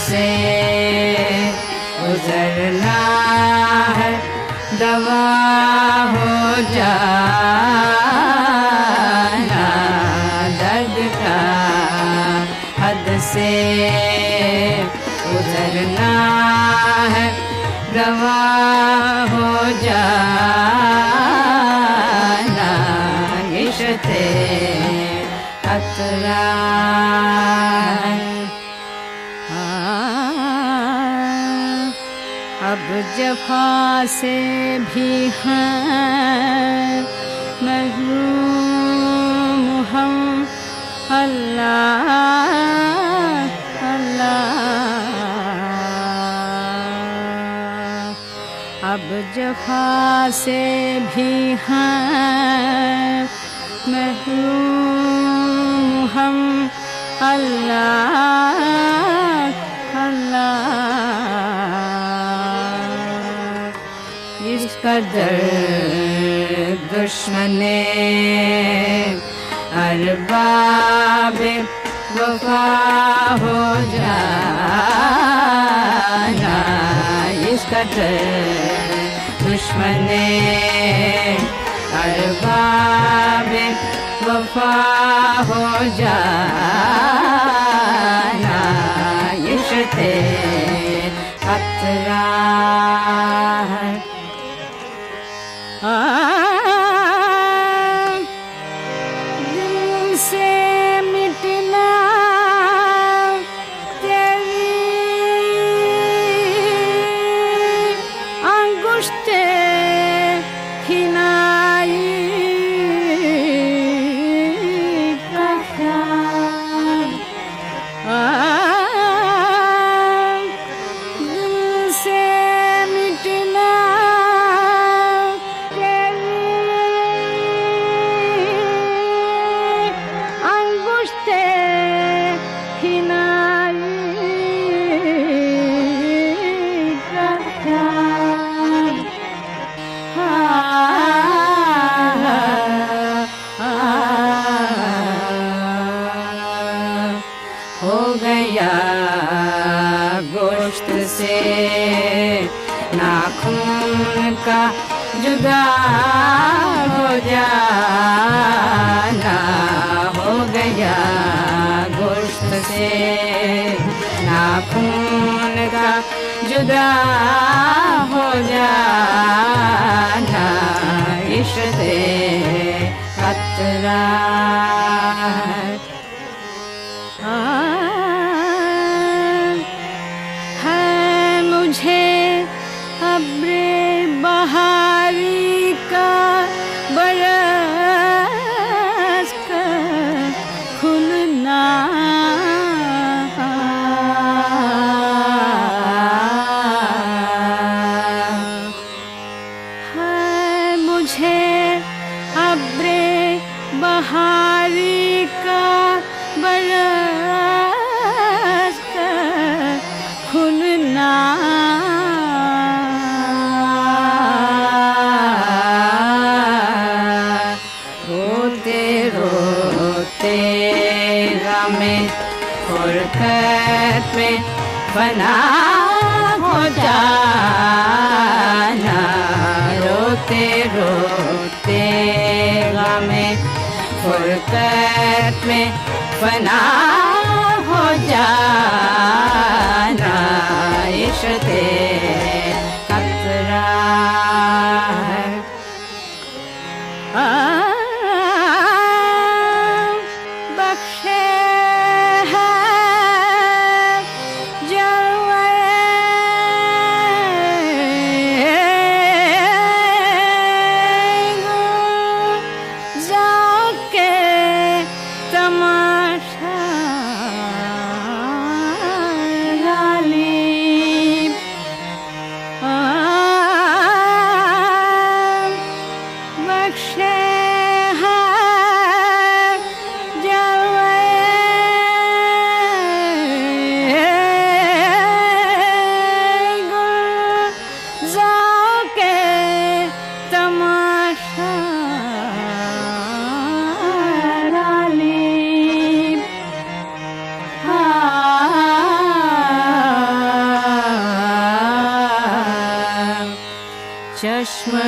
से गुजरना है दवा हो जाना दर्द का हद से गुजरना है दवा हो जाना। खतरा जफा से भी हैं। महरूम, हम अल्लाह अल्लाह। अब जफा से भी हैं। हम अल्लाह। दुश्मने अरबाब वफा हो जाना इस कदर दुश्मने अरबाब वफा हो जाना इश्ते खतरा हो गया गोश्त से। नाखून का जुदा हो जाना हो गया गोश्त से। नाखून का जुदा हो जाना इश्ते खतरा मुझे अब्रे बहारी का बरस कर खुलना। रोते रोते गमे फुरकत में बना हो जाना। रोते फना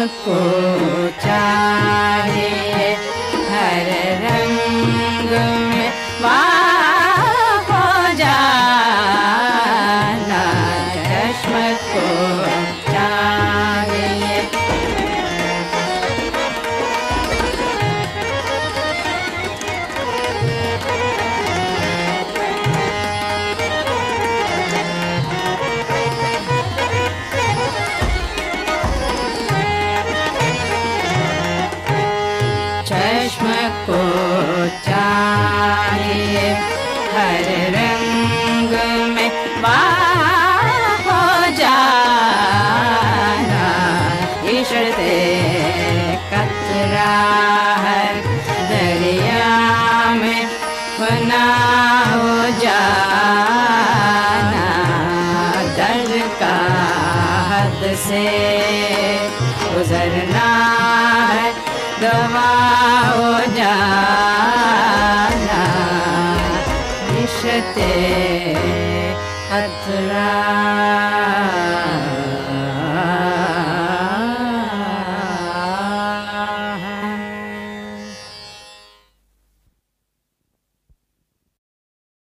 को चश्म को चाहिए हर रंग में हो जाना, ईश्वर ते कतरा हर दरिया में बना हो जाना, दर्द का हद से गुजरना वा जा इशते अथुरा।